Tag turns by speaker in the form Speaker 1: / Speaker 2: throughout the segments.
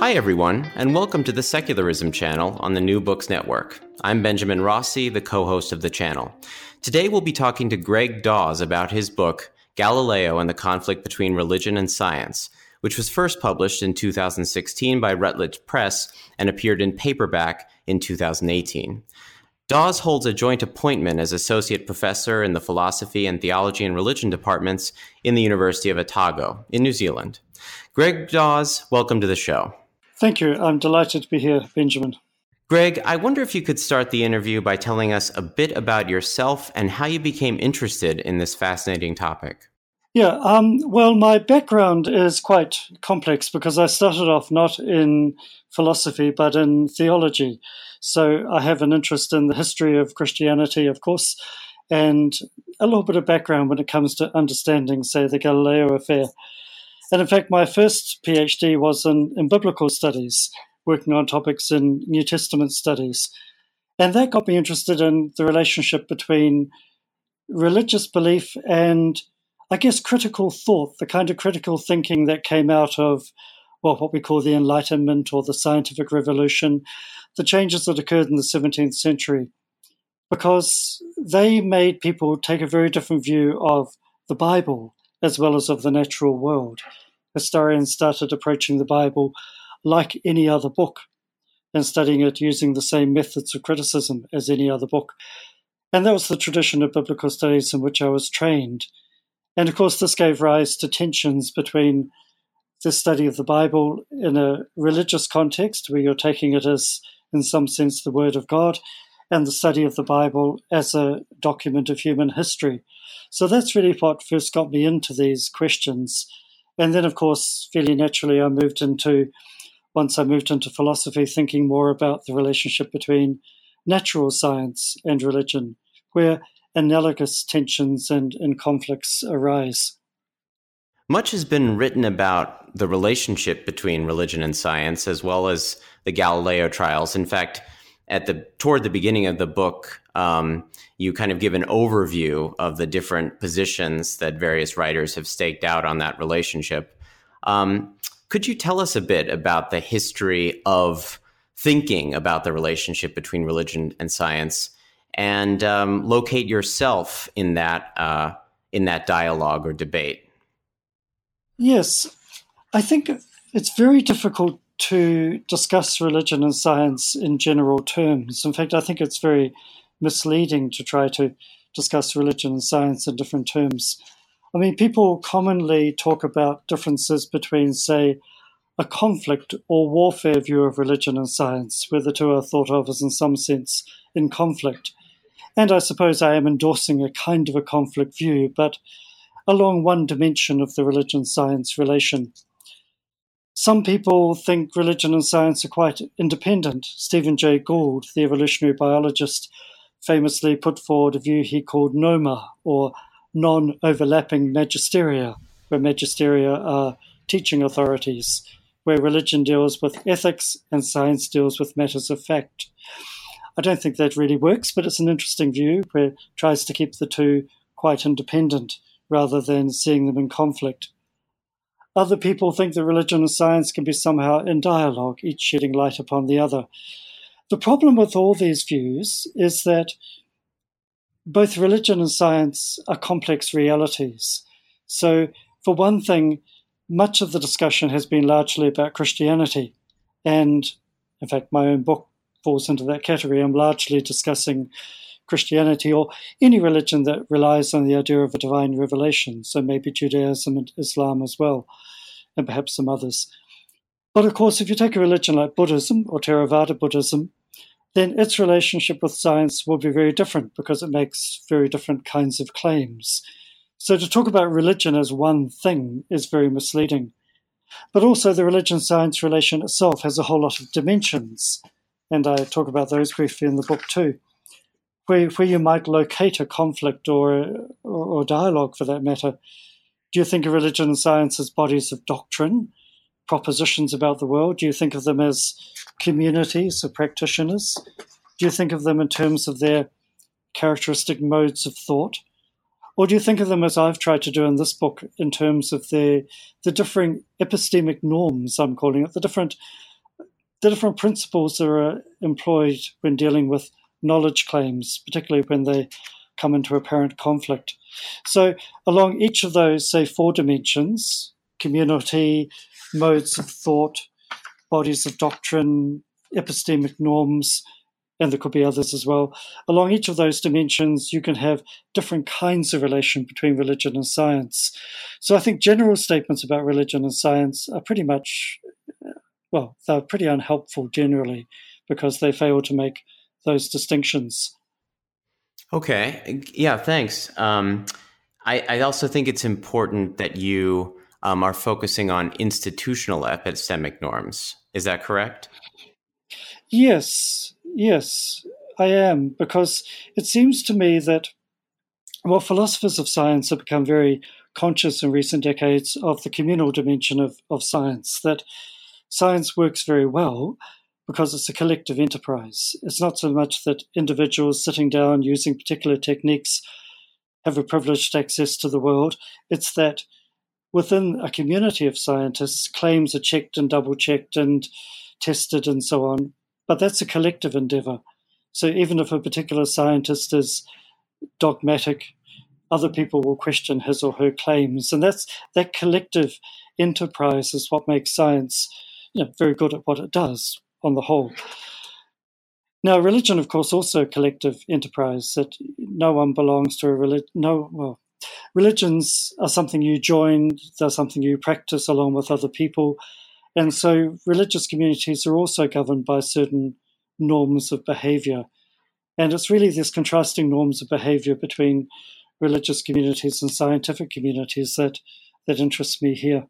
Speaker 1: Hi, everyone, and welcome to the Secularism channel on the New Books Network. I'm Benjamin Rossi, the co host of the channel. Today, we'll be talking to Greg Dawes about his book, Galileo and the Conflict Between Religion and Science, which was first published in 2016 by Routledge Press and appeared in paperback in 2018. Dawes holds a joint appointment as Associate Professor in the Philosophy and Theology and Religion departments in the University of Otago in New Zealand. Greg Dawes, welcome to the show.
Speaker 2: Thank you. I'm delighted to be here, Benjamin.
Speaker 1: Greg, I wonder if you could start the interview by telling us a bit about yourself and how you became interested in this fascinating topic.
Speaker 2: Yeah, um, well, my background is quite complex because I started off not in philosophy but in theology. So I have an interest in the history of Christianity, of course, and a little bit of background when it comes to understanding, say, the Galileo affair. And in fact, my first PhD was in, in biblical studies, working on topics in New Testament studies. And that got me interested in the relationship between religious belief and, I guess, critical thought, the kind of critical thinking that came out of, well, what we call the Enlightenment or the scientific revolution, the changes that occurred in the 17th century, because they made people take a very different view of the Bible as well as of the natural world. Historians started approaching the Bible like any other book and studying it using the same methods of criticism as any other book. And that was the tradition of biblical studies in which I was trained. And of course, this gave rise to tensions between the study of the Bible in a religious context, where you're taking it as, in some sense, the Word of God, and the study of the Bible as a document of human history. So that's really what first got me into these questions. And then, of course, fairly naturally, I moved into, once I moved into philosophy, thinking more about the relationship between natural science and religion, where analogous tensions and, and conflicts arise.
Speaker 1: Much has been written about the relationship between religion and science, as well as the Galileo trials. In fact, at the toward the beginning of the book, um, you kind of give an overview of the different positions that various writers have staked out on that relationship. Um, could you tell us a bit about the history of thinking about the relationship between religion and science, and um, locate yourself in that uh, in that dialogue or debate?
Speaker 2: Yes, I think it's very difficult to discuss religion and science in general terms. In fact, I think it's very misleading to try to discuss religion and science in different terms. I mean, people commonly talk about differences between, say, a conflict or warfare view of religion and science, where the two are thought of as, in some sense, in conflict. And I suppose I am endorsing a kind of a conflict view, but along one dimension of the religion science relation. Some people think religion and science are quite independent. Stephen Jay Gould, the evolutionary biologist, famously put forward a view he called NOMA, or non overlapping magisteria, where magisteria are teaching authorities, where religion deals with ethics and science deals with matters of fact. I don't think that really works, but it's an interesting view where it tries to keep the two quite independent rather than seeing them in conflict. Other people think that religion and science can be somehow in dialogue, each shedding light upon the other. The problem with all these views is that both religion and science are complex realities. So, for one thing, much of the discussion has been largely about Christianity. And in fact, my own book falls into that category. I'm largely discussing Christianity or any religion that relies on the idea of a divine revelation, so maybe Judaism and Islam as well, and perhaps some others. But of course, if you take a religion like Buddhism or Theravada Buddhism, then its relationship with science will be very different because it makes very different kinds of claims. So to talk about religion as one thing is very misleading. But also, the religion science relation itself has a whole lot of dimensions, and I talk about those briefly in the book too, where, where you might locate a conflict or, or, or dialogue for that matter. Do you think of religion and science as bodies of doctrine, propositions about the world? Do you think of them as communities of practitioners? Do you think of them in terms of their characteristic modes of thought? Or do you think of them as I've tried to do in this book in terms of the the differing epistemic norms, I'm calling it, the different the different principles that are employed when dealing with knowledge claims, particularly when they come into apparent conflict. So along each of those, say, four dimensions, community, modes of thought, bodies of doctrine, epistemic norms, and there could be others as well. Along each of those dimensions, you can have different kinds of relation between religion and science. So I think general statements about religion and science are pretty much, well, they're pretty unhelpful generally because they fail to make those distinctions.
Speaker 1: Okay. Yeah, thanks. Um, I, I, also think it's important that you um, are focusing on institutional epistemic norms. Is that correct?
Speaker 2: Yes. Yes, I am, because it seems to me that, well, philosophers of science have become very conscious in recent decades of the communal dimension of, of science, that science works very well because it's a collective enterprise. It's not so much that individuals sitting down using particular techniques have a privileged access to the world, it's that within a community of scientists, claims are checked and double checked and tested and so on but that's a collective endeavor. So even if a particular scientist is dogmatic, other people will question his or her claims. And that's that collective enterprise is what makes science you know, very good at what it does on the whole. Now, religion, of course, also a collective enterprise that no one belongs to a religion. No, well, religions are something you join, they're something you practice along with other people. And so religious communities are also governed by certain norms of behavior. And it's really these contrasting norms of behavior between religious communities and scientific communities that, that interests me here.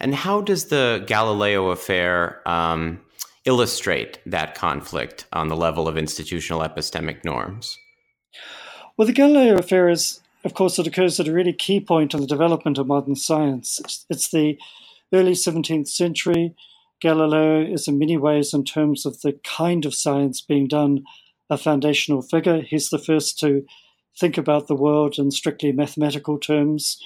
Speaker 1: And how does the Galileo affair um, illustrate that conflict on the level of institutional epistemic norms?
Speaker 2: Well, the Galileo affair is, of course, it occurs at a really key point in the development of modern science. It's the early 17th century. Galileo is, in many ways, in terms of the kind of science being done, a foundational figure. He's the first to think about the world in strictly mathematical terms.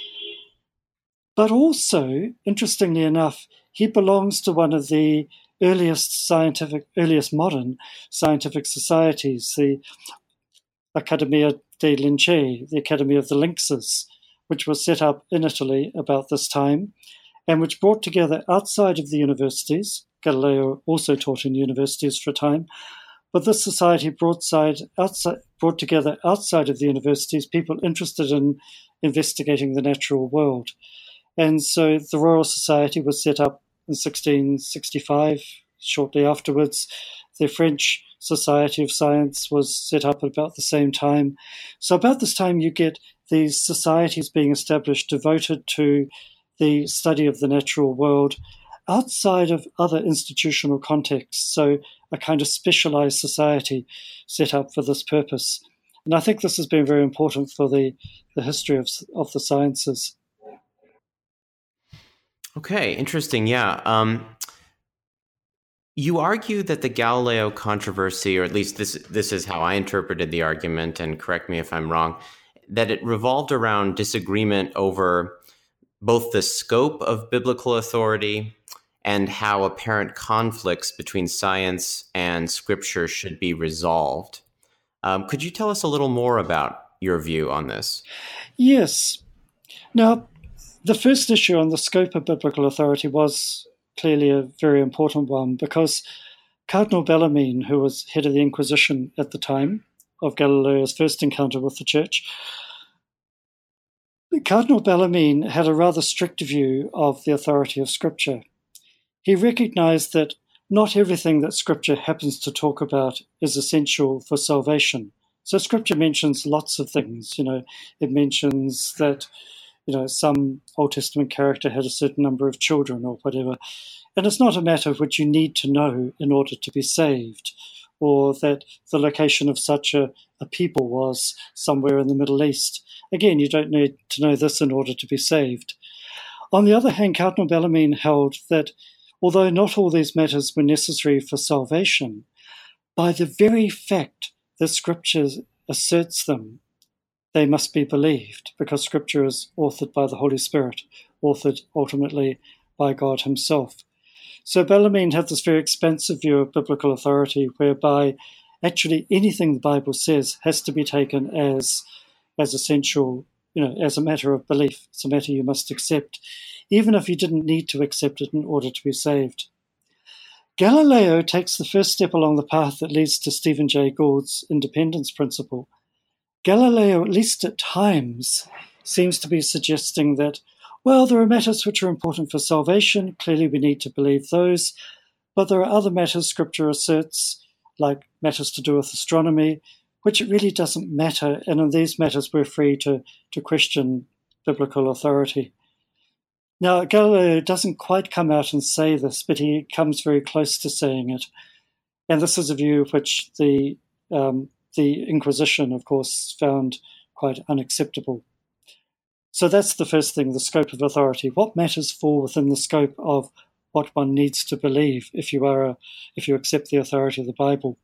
Speaker 2: But also, interestingly enough, he belongs to one of the earliest scientific, earliest modern scientific societies, the Accademia dei Lincei, the Academy of the Lynxes, which was set up in Italy about this time and which brought together outside of the universities. Galileo also taught in universities for a time, but this society brought, side, outside, brought together outside of the universities people interested in investigating the natural world. And so the Royal Society was set up in 1665, shortly afterwards. The French Society of Science was set up at about the same time. So, about this time, you get these societies being established devoted to the study of the natural world outside of other institutional contexts. So, a kind of specialized society set up for this purpose. And I think this has been very important for the, the history of, of the sciences.
Speaker 1: Okay, interesting. Yeah. Um, you argue that the Galileo controversy, or at least this this is how I interpreted the argument, and correct me if I'm wrong, that it revolved around disagreement over both the scope of biblical authority and how apparent conflicts between science and scripture should be resolved. Um, could you tell us a little more about your view on this?
Speaker 2: Yes. Now, the first issue on the scope of biblical authority was clearly a very important one because Cardinal Bellarmine, who was head of the Inquisition at the time of Galileo's first encounter with the church, Cardinal Bellarmine had a rather strict view of the authority of Scripture. He recognized that not everything that Scripture happens to talk about is essential for salvation. So Scripture mentions lots of things. You know, it mentions that you know some Old Testament character had a certain number of children or whatever, and it's not a matter of which you need to know in order to be saved, or that the location of such a, a people was somewhere in the Middle East. Again, you don't need to know this in order to be saved. On the other hand, Cardinal Bellarmine held that although not all these matters were necessary for salvation, by the very fact that Scripture asserts them, they must be believed because Scripture is authored by the Holy Spirit, authored ultimately by God Himself. So Bellarmine had this very expansive view of biblical authority, whereby actually anything the Bible says has to be taken as as essential, you know, as a matter of belief. It's a matter you must accept, even if you didn't need to accept it in order to be saved. Galileo takes the first step along the path that leads to Stephen Jay Gould's independence principle. Galileo, at least at times, seems to be suggesting that, well, there are matters which are important for salvation. Clearly, we need to believe those. But there are other matters Scripture asserts, like matters to do with astronomy, which it really doesn't matter. And in these matters, we're free to, to question biblical authority. Now, Galileo doesn't quite come out and say this, but he comes very close to saying it. And this is a view which the, um, the Inquisition, of course, found quite unacceptable. So that's the first thing the scope of authority. What matters fall within the scope of what one needs to believe if you are a, if you accept the authority of the Bible.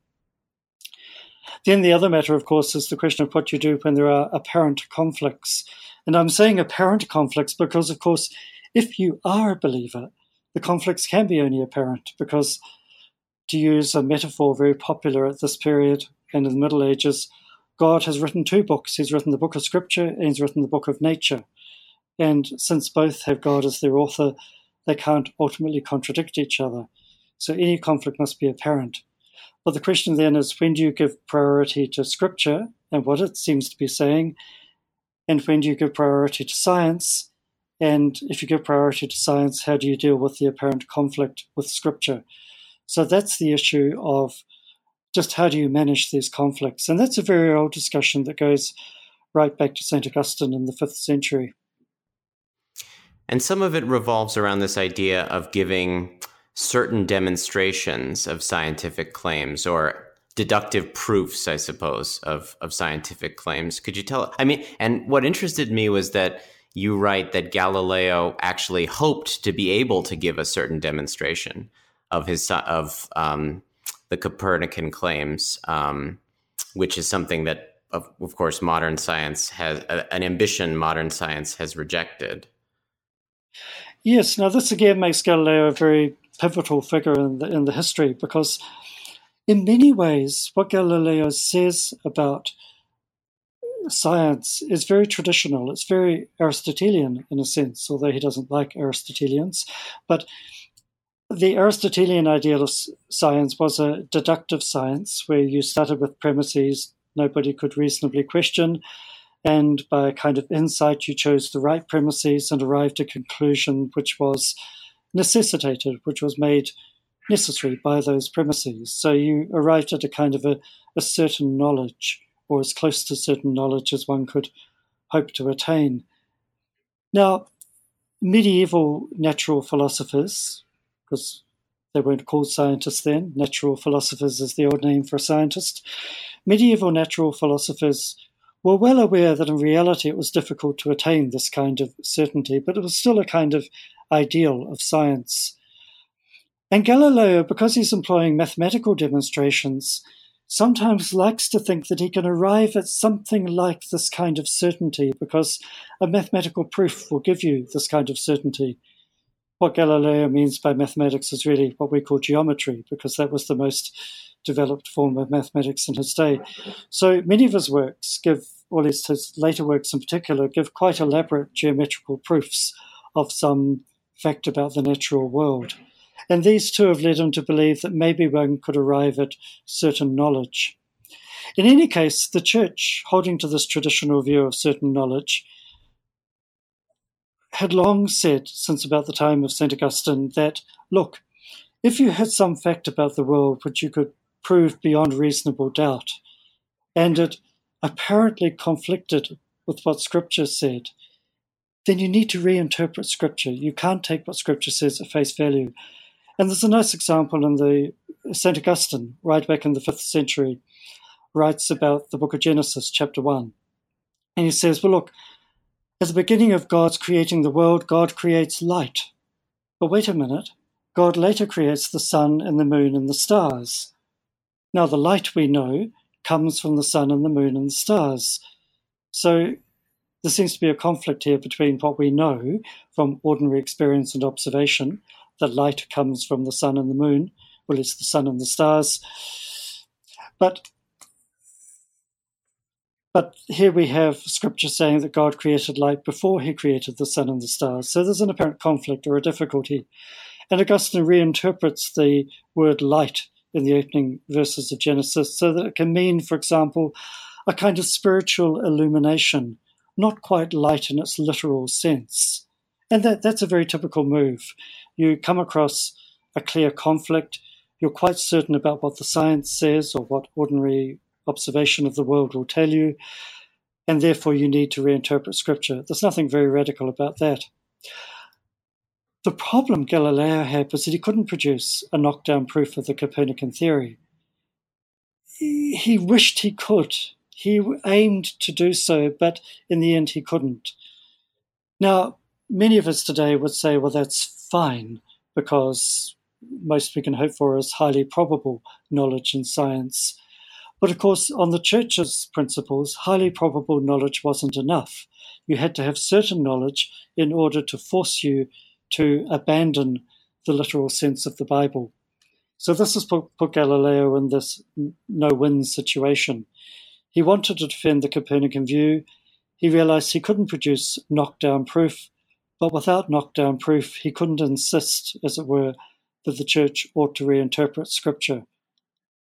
Speaker 2: Then the other matter, of course, is the question of what you do when there are apparent conflicts. And I'm saying apparent conflicts because, of course, if you are a believer, the conflicts can be only apparent because, to use a metaphor very popular at this period in the Middle Ages, God has written two books. He's written the book of Scripture and he's written the book of nature. And since both have God as their author, they can't ultimately contradict each other. So any conflict must be apparent. But the question then is when do you give priority to Scripture and what it seems to be saying? And when do you give priority to science and if you give priority to science, how do you deal with the apparent conflict with scripture? So that's the issue of just how do you manage these conflicts? And that's a very old discussion that goes right back to St. Augustine in the fifth century.
Speaker 1: And some of it revolves around this idea of giving certain demonstrations of scientific claims or deductive proofs, I suppose, of, of scientific claims. Could you tell? I mean, and what interested me was that you write that Galileo actually hoped to be able to give a certain demonstration of his of um, the Copernican claims, um, which is something that, of, of course, modern science has uh, an ambition modern science has rejected.
Speaker 2: Yes, now this again makes Galileo a very pivotal figure in the in the history because, in many ways, what Galileo says about science is very traditional. It's very Aristotelian in a sense, although he doesn't like Aristotelians. But the Aristotelian ideal of science was a deductive science where you started with premises nobody could reasonably question. And by a kind of insight, you chose the right premises and arrived at a conclusion which was necessitated, which was made necessary by those premises. So you arrived at a kind of a, a certain knowledge or as close to certain knowledge as one could hope to attain. Now, medieval natural philosophers, because they weren't called scientists then, natural philosophers is the old name for a scientist, medieval natural philosophers were well aware that in reality it was difficult to attain this kind of certainty, but it was still a kind of ideal of science. And Galileo, because he's employing mathematical demonstrations, sometimes likes to think that he can arrive at something like this kind of certainty because a mathematical proof will give you this kind of certainty. What Galileo means by mathematics is really what we call geometry, because that was the most developed form of mathematics in his day. So many of his works give, or at least his later works in particular, give quite elaborate geometrical proofs of some fact about the natural world. And these two have led him to believe that maybe one could arrive at certain knowledge. In any case, the church, holding to this traditional view of certain knowledge, had long said, since about the time of St. Augustine, that, look, if you had some fact about the world which you could prove beyond reasonable doubt, and it apparently conflicted with what Scripture said, then you need to reinterpret Scripture. You can't take what Scripture says at face value. And there's a nice example in the St. Augustine, right back in the fifth century, writes about the book of Genesis, chapter 1. And he says, Well, look, at the beginning of God's creating the world, God creates light. But wait a minute, God later creates the sun and the moon and the stars. Now, the light we know comes from the sun and the moon and the stars. So there seems to be a conflict here between what we know from ordinary experience and observation that light comes from the sun and the moon, well, it's the sun and the stars. But but here we have scripture saying that God created light before he created the sun and the stars. So there's an apparent conflict or a difficulty. And Augustine reinterprets the word light in the opening verses of Genesis so that it can mean, for example, a kind of spiritual illumination, not quite light in its literal sense. And that, that's a very typical move. You come across a clear conflict, you're quite certain about what the science says or what ordinary observation of the world will tell you, and therefore you need to reinterpret scripture. There's nothing very radical about that. The problem Galileo had was that he couldn't produce a knockdown proof of the Copernican theory. He wished he could. He aimed to do so, but in the end he couldn't. Now, many of us today would say, well, that's fine, because most we can hope for is highly probable knowledge in science. But of course, on the church's principles, highly probable knowledge wasn't enough. You had to have certain knowledge in order to force you to abandon the literal sense of the Bible. So this has put, put Galileo in this no-win situation. He wanted to defend the Copernican view. He realized he couldn't produce knockdown proof, but without knockdown proof, he couldn't insist, as it were, that the church ought to reinterpret Scripture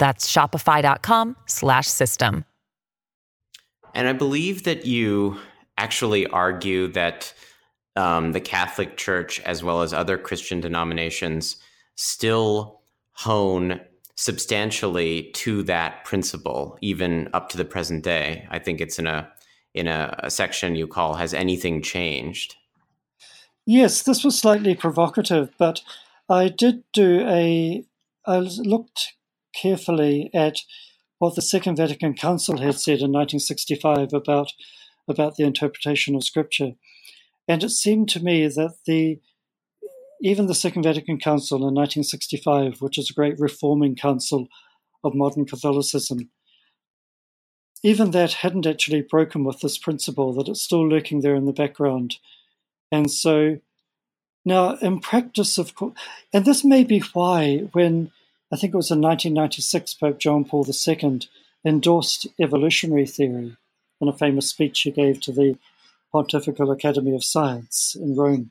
Speaker 3: That's shopify.com slash system.
Speaker 1: And I believe that you actually argue that um, the Catholic Church, as well as other Christian denominations, still hone substantially to that principle, even up to the present day. I think it's in a in a, a section you call "Has anything changed?"
Speaker 2: Yes, this was slightly provocative, but I did do a. I looked carefully at what the Second Vatican Council had said in 1965 about about the interpretation of Scripture, and it seemed to me that the even the Second Vatican Council in 1965, which is a great reforming council of modern Catholicism, even that hadn't actually broken with this principle, that it's still lurking there in the background. And so now, in practice, of course, and this may be why when I think it was in 1996, Pope John Paul II endorsed evolutionary theory in a famous speech he gave to the Pontifical Academy of Science in Rome.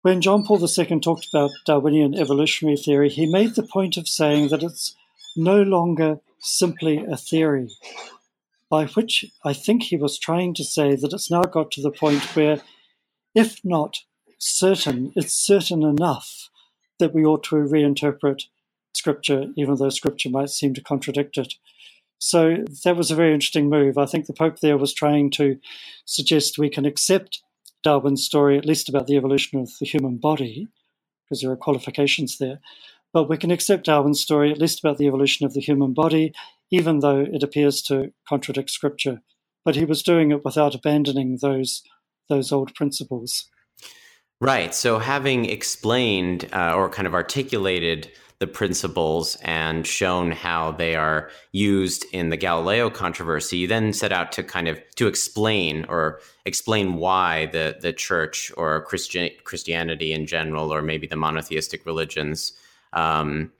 Speaker 2: When John Paul II talked about Darwinian evolutionary theory, he made the point of saying that it's no longer simply a theory, by which I think he was trying to say that it's now got to the point where, if not certain, it's certain enough that we ought to reinterpret scripture, even though scripture might seem to contradict it. So that was a very interesting move. I think the Pope there was trying to suggest we can accept Darwin's story, at least about the evolution of the human body, because there are qualifications there. But we can accept Darwin's story, at least about the evolution of the human body, even though it appears to contradict scripture. But he was doing it without abandoning those those old principles.
Speaker 1: Right. So, having explained uh, or kind of articulated the principles and shown how they are used in the Galileo controversy, you then set out to kind of to explain or explain why the the church or Christian Christianity in general, or maybe the monotheistic religions, um,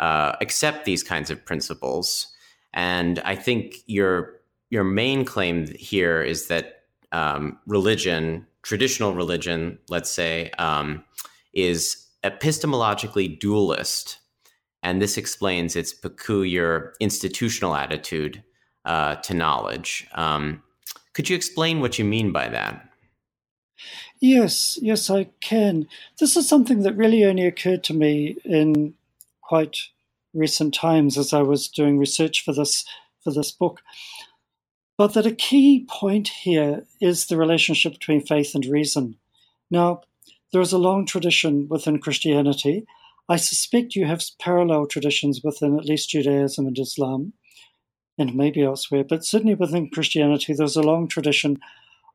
Speaker 1: uh, accept these kinds of principles. And I think your your main claim here is that um, religion, traditional religion, let's say, um, is epistemologically dualist, and this explains its peculiar institutional attitude uh, to knowledge. Um, could you explain what you mean by that?
Speaker 2: Yes, yes, I can. This is something that really only occurred to me in quite recent times as I was doing research for this for this book. But that a key point here is the relationship between faith and reason. Now, there is a long tradition within Christianity. I suspect you have parallel traditions within at least Judaism and Islam, and maybe elsewhere, but certainly within Christianity, there's a long tradition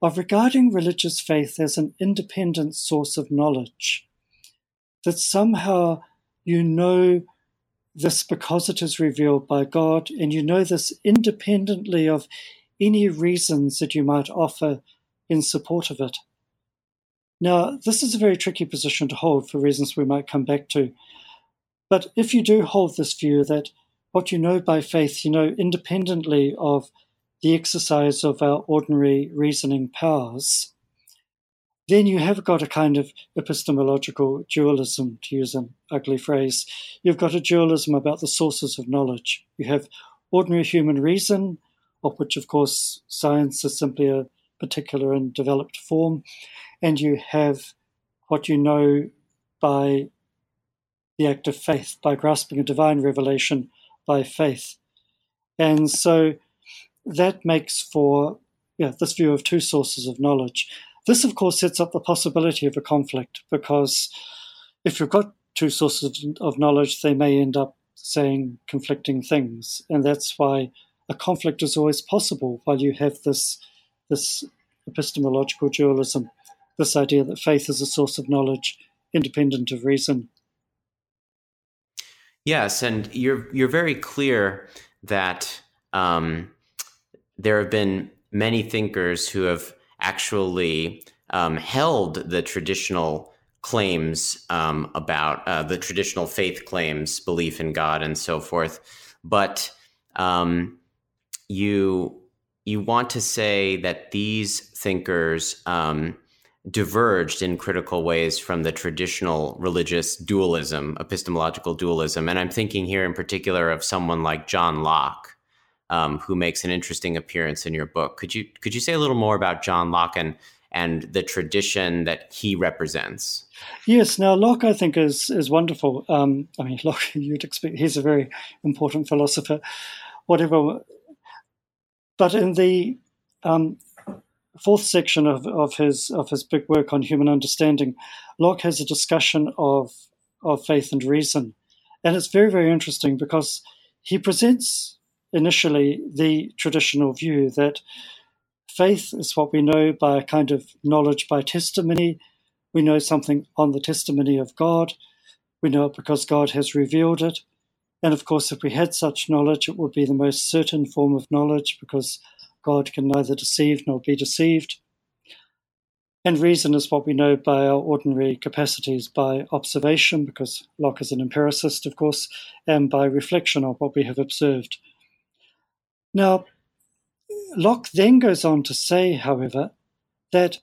Speaker 2: of regarding religious faith as an independent source of knowledge. That somehow you know this because it is revealed by God, and you know this independently of any reasons that you might offer in support of it. Now, this is a very tricky position to hold for reasons we might come back to. But if you do hold this view that what you know by faith, you know independently of the exercise of our ordinary reasoning powers, then you have got a kind of epistemological dualism, to use an ugly phrase. You've got a dualism about the sources of knowledge. You have ordinary human reason, of which, of course, science is simply a particular and developed form, and you have what you know by the act of faith, by grasping a divine revelation by faith. And so that makes for yeah, this view of two sources of knowledge. This, of course, sets up the possibility of a conflict because if you've got two sources of knowledge, they may end up saying conflicting things. And that's why a conflict is always possible while you have this, this epistemological dualism, this idea that faith is a source of knowledge independent of reason.
Speaker 1: Yes, and you're you're very clear that um, there have been many thinkers who have actually um, held the traditional claims um, about uh, the traditional faith claims, belief in God, and so forth. But um, you you want to say that these thinkers um, diverged in critical ways from the traditional religious dualism, epistemological dualism, and I'm thinking here in particular of someone like John Locke um, who makes an interesting appearance in your book. Could you could you say a little more about John Locke and and the tradition that he represents?
Speaker 2: Yes. Now Locke, I think, is is wonderful. Um, I mean, Locke, you'd expect he's a very important philosopher, whatever. But in the um, fourth section of, of his of his big work on human understanding, Locke has a discussion of of faith and reason, and it's very very interesting because he presents initially the traditional view that faith is what we know by a kind of knowledge by testimony. We know something on the testimony of God. We know it because God has revealed it. And of course, if we had such knowledge, it would be the most certain form of knowledge because God can neither deceive nor be deceived. And reason is what we know by our ordinary capacities, by observation, because Locke is an empiricist, of course, and by reflection of what we have observed. Now, Locke then goes on to say, however, that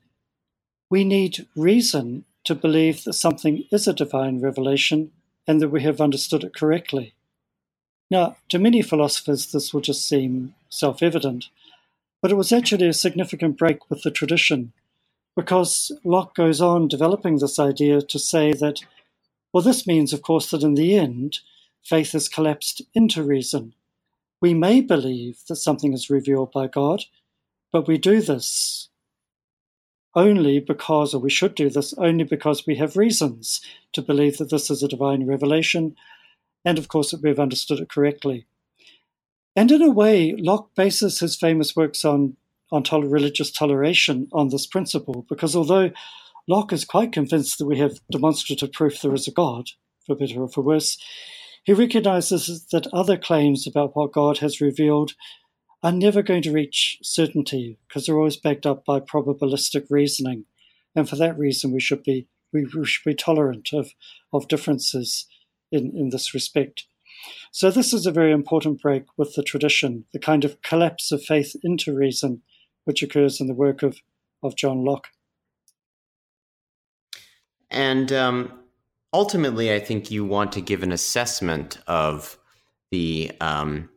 Speaker 2: we need reason to believe that something is a divine revelation and that we have understood it correctly. Now, to many philosophers, this will just seem self evident, but it was actually a significant break with the tradition because Locke goes on developing this idea to say that, well, this means, of course, that in the end, faith has collapsed into reason we may believe that something is revealed by God, but we do this only because, or we should do this only because we have reasons to believe that this is a divine revelation, and of course that we've understood it correctly. And in a way, Locke bases his famous works on, on religious toleration on this principle, because although Locke is quite convinced that we have demonstrative proof there is a God, for better or for worse, he recognizes that other claims about what God has revealed are never going to reach certainty because they're always backed up by probabilistic reasoning. And for that reason, we should be we, should be tolerant of, of differences in, in this respect. So, this is a very important break with the tradition, the kind of collapse of faith into reason, which occurs in the work of, of John Locke.
Speaker 1: And um, ultimately, I think you want to give an assessment of the um,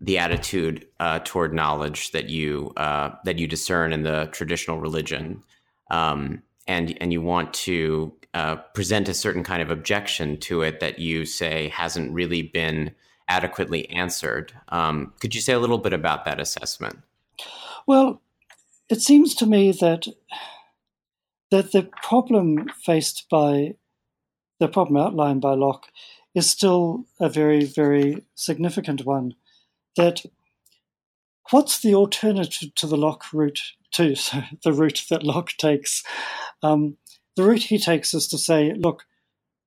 Speaker 1: the attitude uh, toward knowledge that you uh, that you discern in the traditional religion, um, and and you want to uh, present a certain kind of objection to it that you say hasn't really been adequately answered. Um, could you say a little bit about that assessment?
Speaker 2: Well, it seems to me that that the problem faced by the problem outlined by Locke is still a very, very significant one. That what's the alternative to the Locke route to the route that Locke takes? Um, the route he takes is to say, look,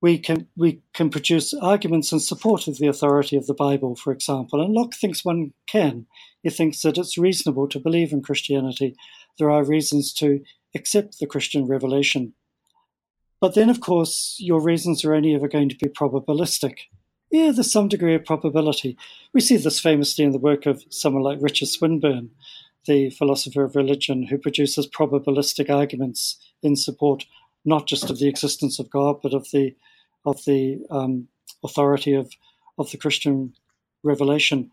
Speaker 2: we can we can produce arguments in support of the authority of the Bible, for example. And Locke thinks one can. He thinks that it's reasonable to believe in Christianity. There are reasons to accept the Christian revelation. But then, of course, your reasons are only ever going to be probabilistic. Yeah, there's some degree of probability. We see this famously in the work of someone like Richard Swinburne, the philosopher of religion, who produces probabilistic arguments in support not just of the existence of God, but of the of the um, authority of of the Christian revelation.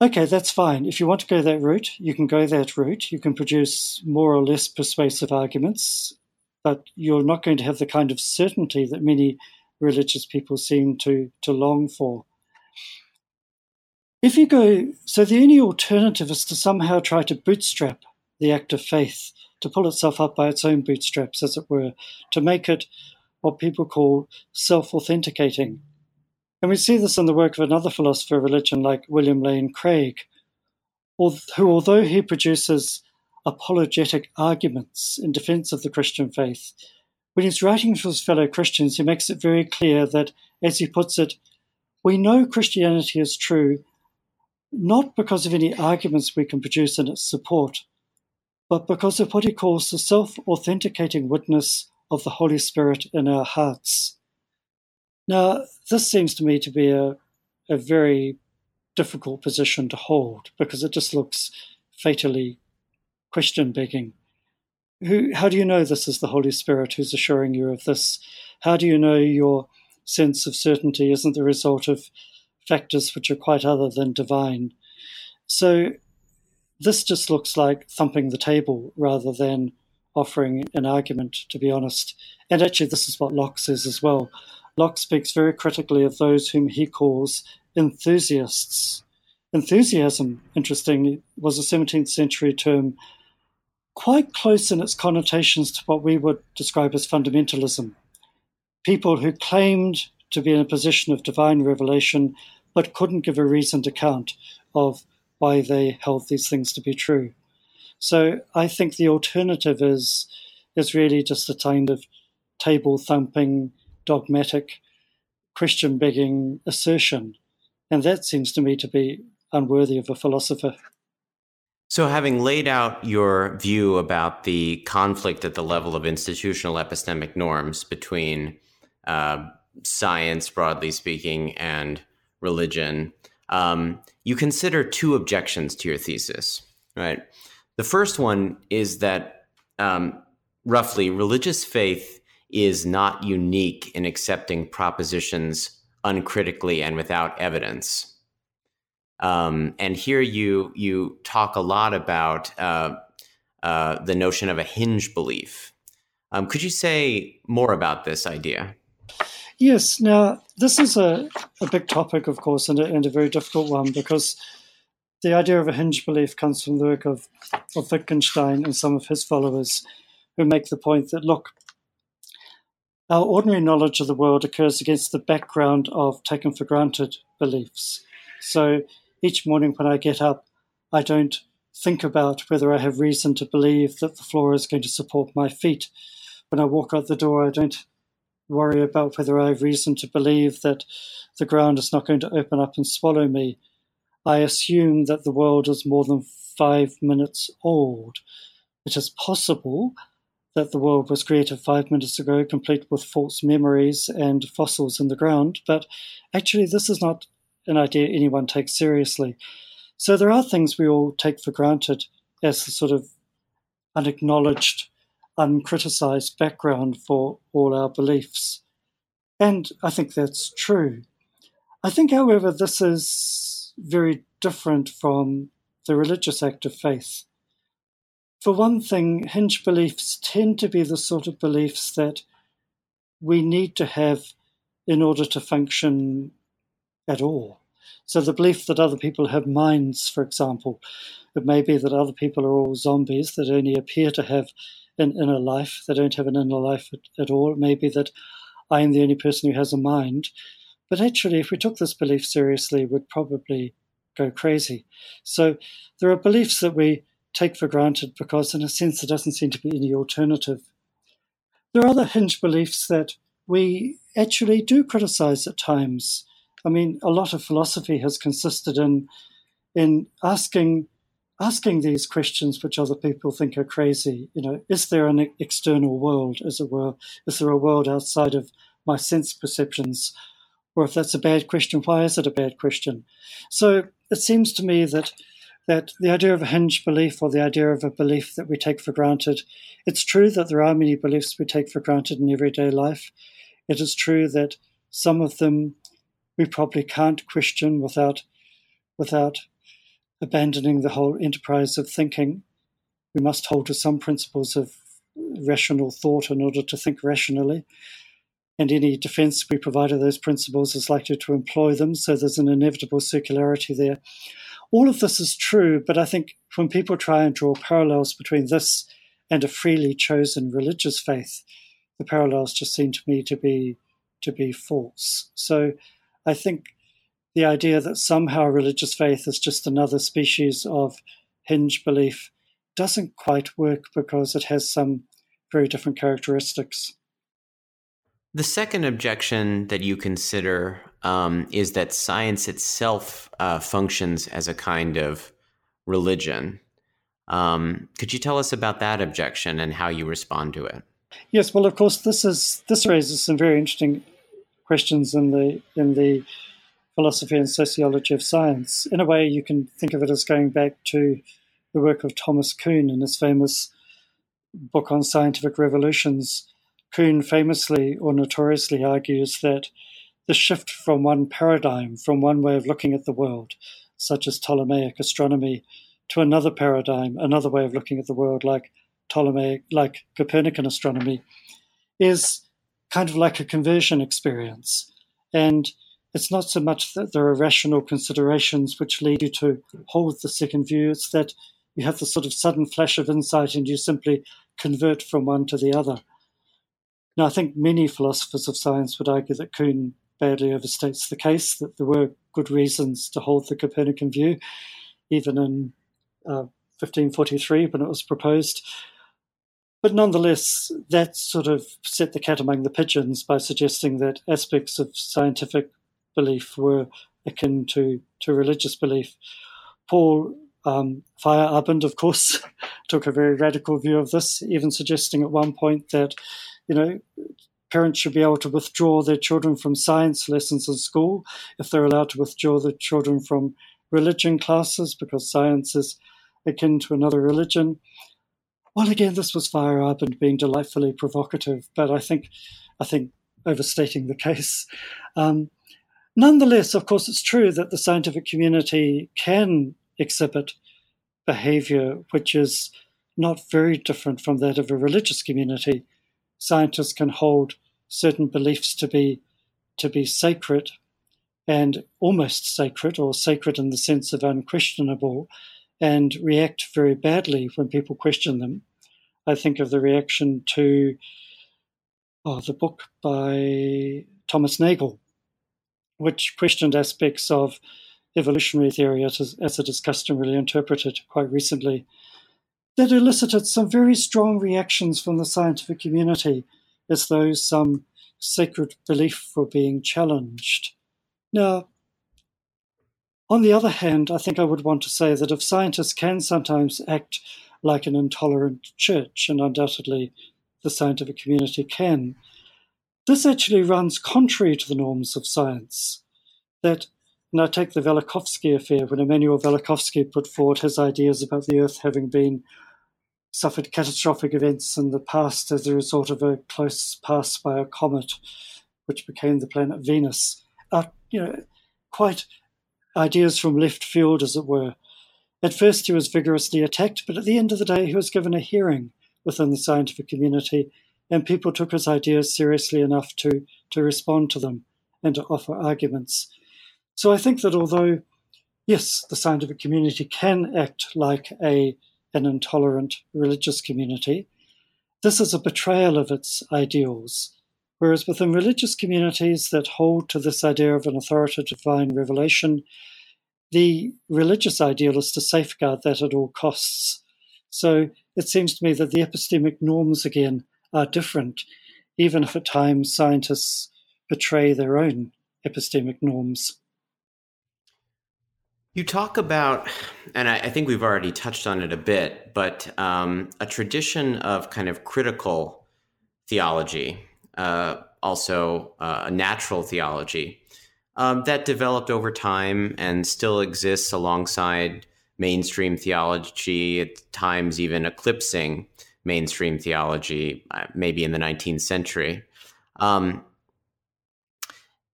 Speaker 2: Okay, that's fine. If you want to go that route, you can go that route. You can produce more or less persuasive arguments, but you're not going to have the kind of certainty that many religious people seem to, to long for. If you go, so the only alternative is to somehow try to bootstrap the act of faith, to pull itself up by its own bootstraps, as it were, to make it what people call self authenticating, and we see this in the work of another philosopher of religion like William Lane Craig, who, although he produces apologetic arguments in defense of the Christian faith, when he's writing for his fellow Christians, he makes it very clear that, as he puts it, we know Christianity is true not because of any arguments we can produce in its support, but because of what he calls the self authenticating witness of the Holy Spirit in our hearts. Now, this seems to me to be a, a very difficult position to hold because it just looks fatally question begging. Who, how do you know this is the Holy Spirit who's assuring you of this? How do you know your sense of certainty isn't the result of factors which are quite other than divine? So, this just looks like thumping the table rather than offering an argument, to be honest. And actually, this is what Locke says as well. Locke speaks very critically of those whom he calls enthusiasts. Enthusiasm, interestingly, was a 17th century term quite close in its connotations to what we would describe as fundamentalism. People who claimed to be in a position of divine revelation but couldn't give a reasoned account of why they held these things to be true. So I think the alternative is is really just a kind of table thumping, dogmatic, question begging assertion. And that seems to me to be unworthy of a philosopher.
Speaker 1: So, having laid out your view about the conflict at the level of institutional epistemic norms between uh, science, broadly speaking, and religion, um, you consider two objections to your thesis, right? The first one is that um, roughly religious faith is not unique in accepting propositions uncritically and without evidence. Um, and here you you talk a lot about uh, uh, the notion of a hinge belief. Um, could you say more about this idea?
Speaker 2: Yes. Now, this is a, a big topic, of course, and a, and a very difficult one because the idea of a hinge belief comes from the work of, of Wittgenstein and some of his followers who make the point that, look, our ordinary knowledge of the world occurs against the background of taken for granted beliefs. So each morning when I get up, I don't think about whether I have reason to believe that the floor is going to support my feet. When I walk out the door, I don't worry about whether I have reason to believe that the ground is not going to open up and swallow me. I assume that the world is more than five minutes old. It is possible that the world was created five minutes ago, complete with false memories and fossils in the ground. But actually, this is not an idea anyone takes seriously. So there are things we all take for granted as the sort of unacknowledged, uncriticized background for all our beliefs. And I think that's true. I think, however, this is very different from the religious act of faith. For one thing, hinge beliefs tend to be the sort of beliefs that we need to have in order to function at all. So the belief that other people have minds, for example, it may be that other people are all zombies that only appear to have an inner life, they don't have an inner life at, at all. It may be that I am the only person who has a mind. But actually, if we took this belief seriously, we'd probably go crazy. So there are beliefs that we take for granted because, in a sense, there doesn't seem to be any alternative. There are other hinge beliefs that we actually do criticize at times. I mean, a lot of philosophy has consisted in in asking asking these questions which other people think are crazy. You know, is there an external world, as it were? Is there a world outside of my sense perceptions? Or if that's a bad question, why is it a bad question? So it seems to me that that the idea of a hinge belief or the idea of a belief that we take for granted, it's true that there are many beliefs we take for granted in everyday life. It is true that some of them we probably can't question without without abandoning the whole enterprise of thinking. We must hold to some principles of rational thought in order to think rationally. And any defense we provide of those principles is likely to employ them, so there's an inevitable circularity there all of this is true, but I think when people try and draw parallels between this and a freely chosen religious faith, the parallels just seem to me to be to be false. So I think the idea that somehow religious faith is just another species of hinge belief doesn't quite work because it has some very different characteristics.
Speaker 1: The second objection that you consider um, is that science itself uh, functions as a kind of religion. Um, could you tell us about that objection and how you respond to it?
Speaker 2: Yes, well, of course, this is this raises some very interesting questions in the in the philosophy and sociology of science. In a way, you can think of it as going back to the work of Thomas Kuhn in his famous book on scientific revolutions, Kuhn famously or notoriously argues that the shift from one paradigm, from one way of looking at the world, such as Ptolemaic astronomy, to another paradigm, another way of looking at the world, like Ptolemaic, like Copernican astronomy, is kind of like a conversion experience. And it's not so much that there are rational considerations which lead you to hold the second view, it's that you have the sort of sudden flash of insight and you simply convert from one to the other. Now, I think many philosophers of science would argue that Kuhn badly overstates the case, that there were good reasons to hold the Copernican view, even in uh, 1543 when it was proposed. But nonetheless, that sort of set the cat among the pigeons by suggesting that aspects of scientific belief were akin to, to religious belief. Paul um, Feyerabend, of course, took a very radical view of this, even suggesting at one point that you know, parents should be able to withdraw their children from science lessons in school if they're allowed to withdraw their children from religion classes because science is akin to another religion. Well, again, this was Feyerabend being delightfully provocative, but I think, I think overstating the case. Um, nonetheless, of course, it's true that the scientific community can exhibit behavior which is not very different from that of a religious community scientists can hold certain beliefs to be to be sacred and almost sacred or sacred in the sense of unquestionable and react very badly when people question them. I think of the reaction to oh, the book by Thomas Nagel, which questioned aspects of evolutionary theory as, it is customarily interpreted quite recently that elicited some very strong reactions from the scientific community as though some sacred belief were being challenged. Now, on the other hand, I think I would want to say that if scientists can sometimes act like an intolerant church, and undoubtedly the scientific community can. This actually runs contrary to the norms of science. That, and I take the Velikovsky affair, when Immanuel Velikovsky put forward his ideas about the Earth having been suffered catastrophic events in the past as a result of a close pass by a comet, which became the planet Venus. Uh, you know, quite ideas from left field, as it were. At first, he was vigorously attacked, but at the end of the day, he was given a hearing within the scientific community, and people took his ideas seriously enough to, to respond to them and to offer arguments. So I think that although, yes, the scientific community can act like a, an intolerant religious community, this is a betrayal of its ideals. Whereas within religious communities that hold to this idea of an authoritative divine revelation, the religious ideal is to safeguard that at all costs. So it seems to me that the epistemic norms again are different, even if at times scientists betray their own epistemic norms.
Speaker 1: You talk about, and I, I think we've already touched on it a bit, but um, a tradition of kind of critical theology, uh, also uh, a natural theology, um, that developed over time and still exists alongside mainstream theology, at times even eclipsing mainstream theology, uh, maybe in the 19th century. Um,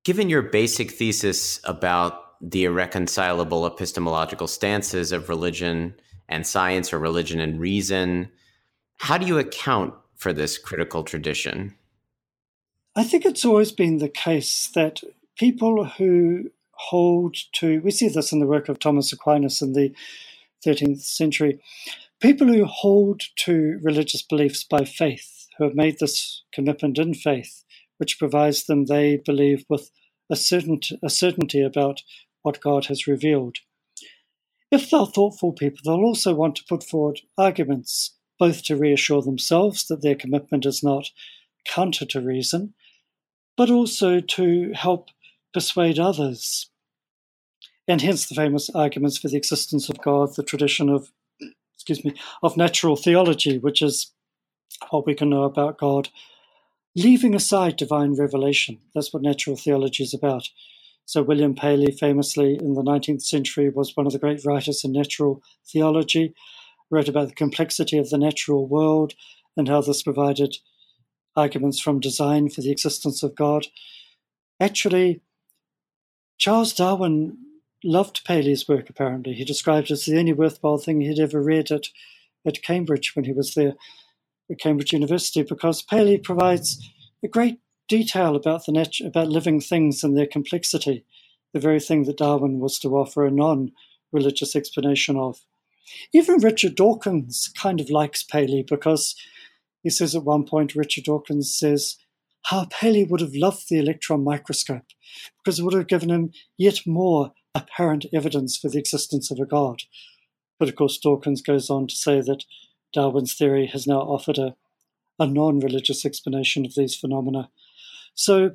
Speaker 1: given your basic thesis about the irreconcilable epistemological stances of religion and science or religion and reason, how do you account for this critical tradition?
Speaker 2: I think it's always been the case that people who hold to, we see this in the work of Thomas Aquinas in the 13th century, people who hold to religious beliefs by faith, who have made this commitment in faith, which provides them, they believe, with a, certainty, a certainty about what God has revealed. If they're thoughtful people, they'll also want to put forward arguments, both to reassure themselves that their commitment is not counter to reason, but also to help persuade others. And hence the famous arguments for the existence of God, the tradition of, excuse me, of natural theology, which is what we can know about God, leaving aside divine revelation. That's what natural theology is about. So William Paley, famously in the 19th century, was one of the great writers in natural theology, wrote about the complexity of the natural world and how this provided arguments from design for the existence of God. Actually, Charles Darwin loved Paley's work, apparently. He described it as the only worthwhile thing he'd ever read at, at Cambridge when he was there at Cambridge University, because Paley provides a great detail about the about living things and their complexity, the very thing that Darwin was to offer a non-religious explanation of. Even Richard Dawkins kind of likes Paley because he says at one point, Richard Dawkins says, how Paley would have loved the electron microscope because it would have given him yet more apparent evidence for the existence of a God. But of course, Dawkins goes on to say that Darwin's theory has now offered a, a non religious explanation of these phenomena. So,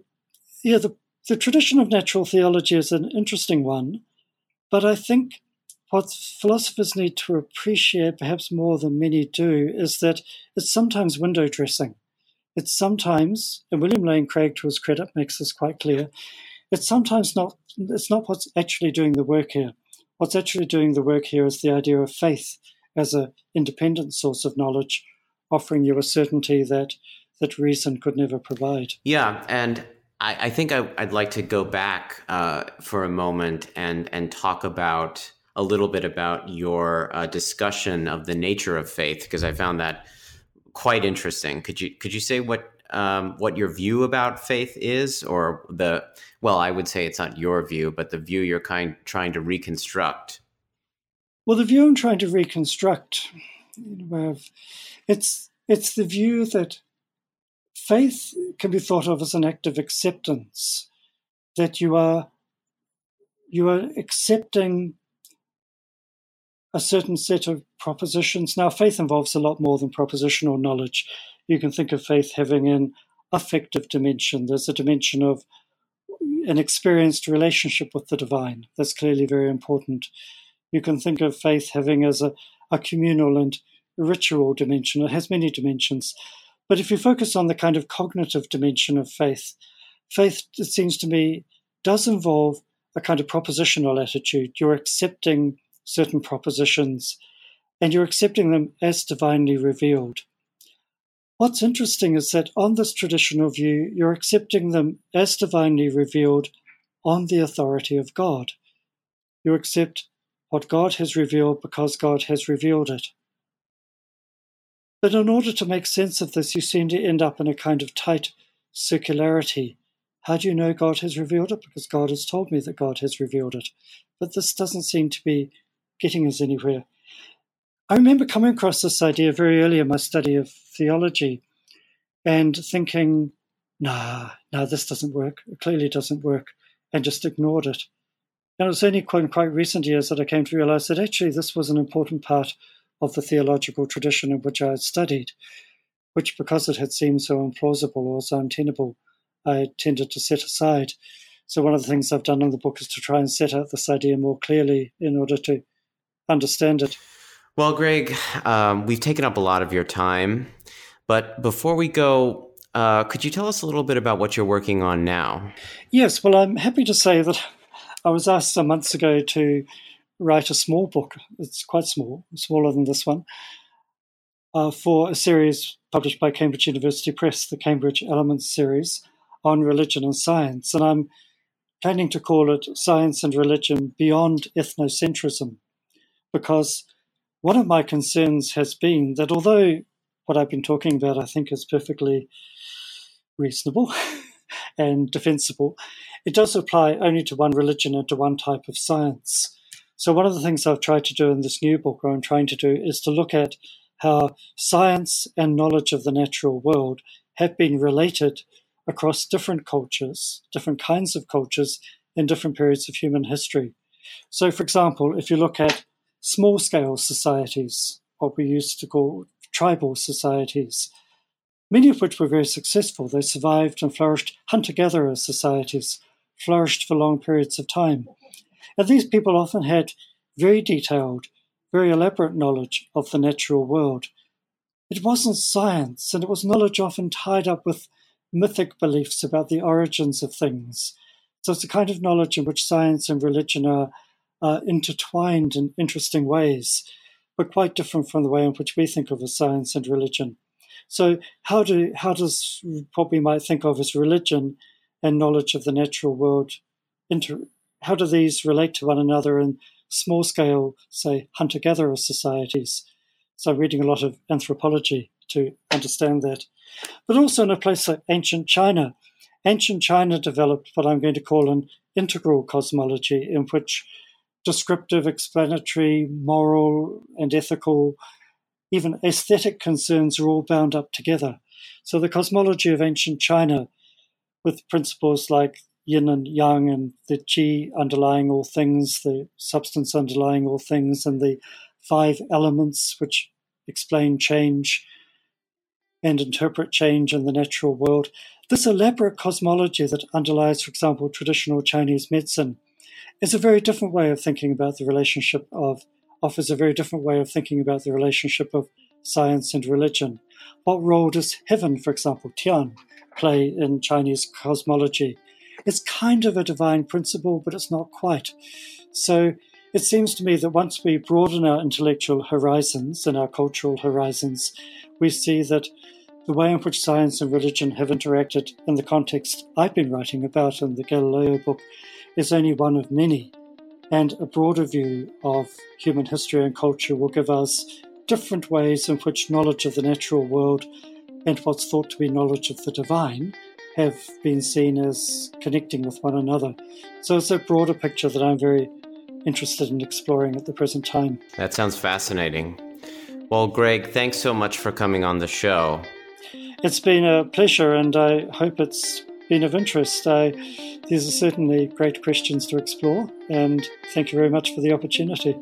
Speaker 2: yeah, the, the tradition of natural theology is an interesting one, but I think what philosophers need to appreciate, perhaps more than many do, is that it's sometimes window dressing. It's sometimes, and William Lane Craig, to his credit, makes this quite clear. It's sometimes not. It's not what's actually doing the work here. What's actually doing the work here is the idea of faith as an independent source of knowledge, offering you a certainty that that reason could never provide.
Speaker 1: Yeah, and I, I think I, would like to go back uh, for a moment and and talk about a little bit about your uh, discussion of the nature of faith because I found that quite interesting. Could you could you say what um, what your view about faith is, or the well, I would say it's not your view, but the view you're kind trying to reconstruct.
Speaker 2: Well, the view I'm trying to reconstruct, it's it's the view that faith can be thought of as an act of acceptance, that you are you are accepting a certain set of propositions. Now, faith involves a lot more than propositional knowledge. You can think of faith having an affective dimension. There's a dimension of an experienced relationship with the divine. That's clearly very important. You can think of faith having as a, a communal and ritual dimension. It has many dimensions. But if you focus on the kind of cognitive dimension of faith, faith, it seems to me, does involve a kind of propositional attitude. You're accepting certain propositions and you're accepting them as divinely revealed. What's interesting is that on this traditional view, you're accepting them as divinely revealed on the authority of God. You accept what God has revealed because God has revealed it. But in order to make sense of this, you seem to end up in a kind of tight circularity. How do you know God has revealed it? Because God has told me that God has revealed it. But this doesn't seem to be getting us anywhere. I remember coming across this idea very early in my study of theology and thinking, nah, no, this doesn't work. It clearly doesn't work, and just ignored it. And it was only quite, quite recent years that I came to realize that actually this was an important part of the theological tradition in which I had studied, which, because it had seemed so implausible or so untenable, I tended to set aside. So, one of the things I've done in the book is to try and set out this idea more clearly in order to understand it.
Speaker 1: Well, Greg, um, we've taken up a lot of your time, but before we go, uh, could you tell us a little bit about what you're working on now?
Speaker 2: Yes, well, I'm happy to say that I was asked some months ago to write a small book. It's quite small, smaller than this one, uh, for a series published by Cambridge University Press, the Cambridge Elements series on religion and science. And I'm planning to call it Science and Religion Beyond Ethnocentrism, because one of my concerns has been that although what I've been talking about I think is perfectly reasonable and defensible, it does apply only to one religion and to one type of science. So, one of the things I've tried to do in this new book, or I'm trying to do, is to look at how science and knowledge of the natural world have been related across different cultures, different kinds of cultures, in different periods of human history. So, for example, if you look at small scale societies, what we used to call tribal societies, many of which were very successful, they survived and flourished, hunter gatherer societies flourished for long periods of time. And these people often had very detailed, very elaborate knowledge of the natural world. It wasn't science, and it was knowledge often tied up with mythic beliefs about the origins of things. So it's a kind of knowledge in which science and religion are, are intertwined in interesting ways, but quite different from the way in which we think of as science and religion. So how do how does what we might think of as religion and knowledge of the natural world inter, how do these relate to one another in small scale, say, hunter gatherer societies? So, I'm reading a lot of anthropology to understand that. But also in a place like ancient China. Ancient China developed what I'm going to call an integral cosmology, in which descriptive, explanatory, moral, and ethical, even aesthetic concerns are all bound up together. So, the cosmology of ancient China, with principles like yin and yang and the qi underlying all things, the substance underlying all things, and the five elements which explain change and interpret change in the natural world. This elaborate cosmology that underlies, for example, traditional Chinese medicine is a very different way of thinking about the relationship of, offers a very different way of thinking about the relationship of science and religion. What role does heaven, for example, Tian, play in Chinese cosmology? It's kind of a divine principle, but it's not quite. So it seems to me that once we broaden our intellectual horizons and our cultural horizons, we see that the way in which science and religion have interacted in the context I've been writing about in the Galileo book is only one of many. And a broader view of human history and culture will give us different ways in which knowledge of the natural world and what's thought to be knowledge of the divine have been seen as connecting with one another. So it's a broader picture that I'm very interested in exploring at the present time.
Speaker 1: That sounds fascinating. Well, Greg, thanks so much for coming on the show.
Speaker 2: It's been a pleasure, and I hope it's been of interest. I, these are certainly great questions to explore, and thank you very much for the opportunity.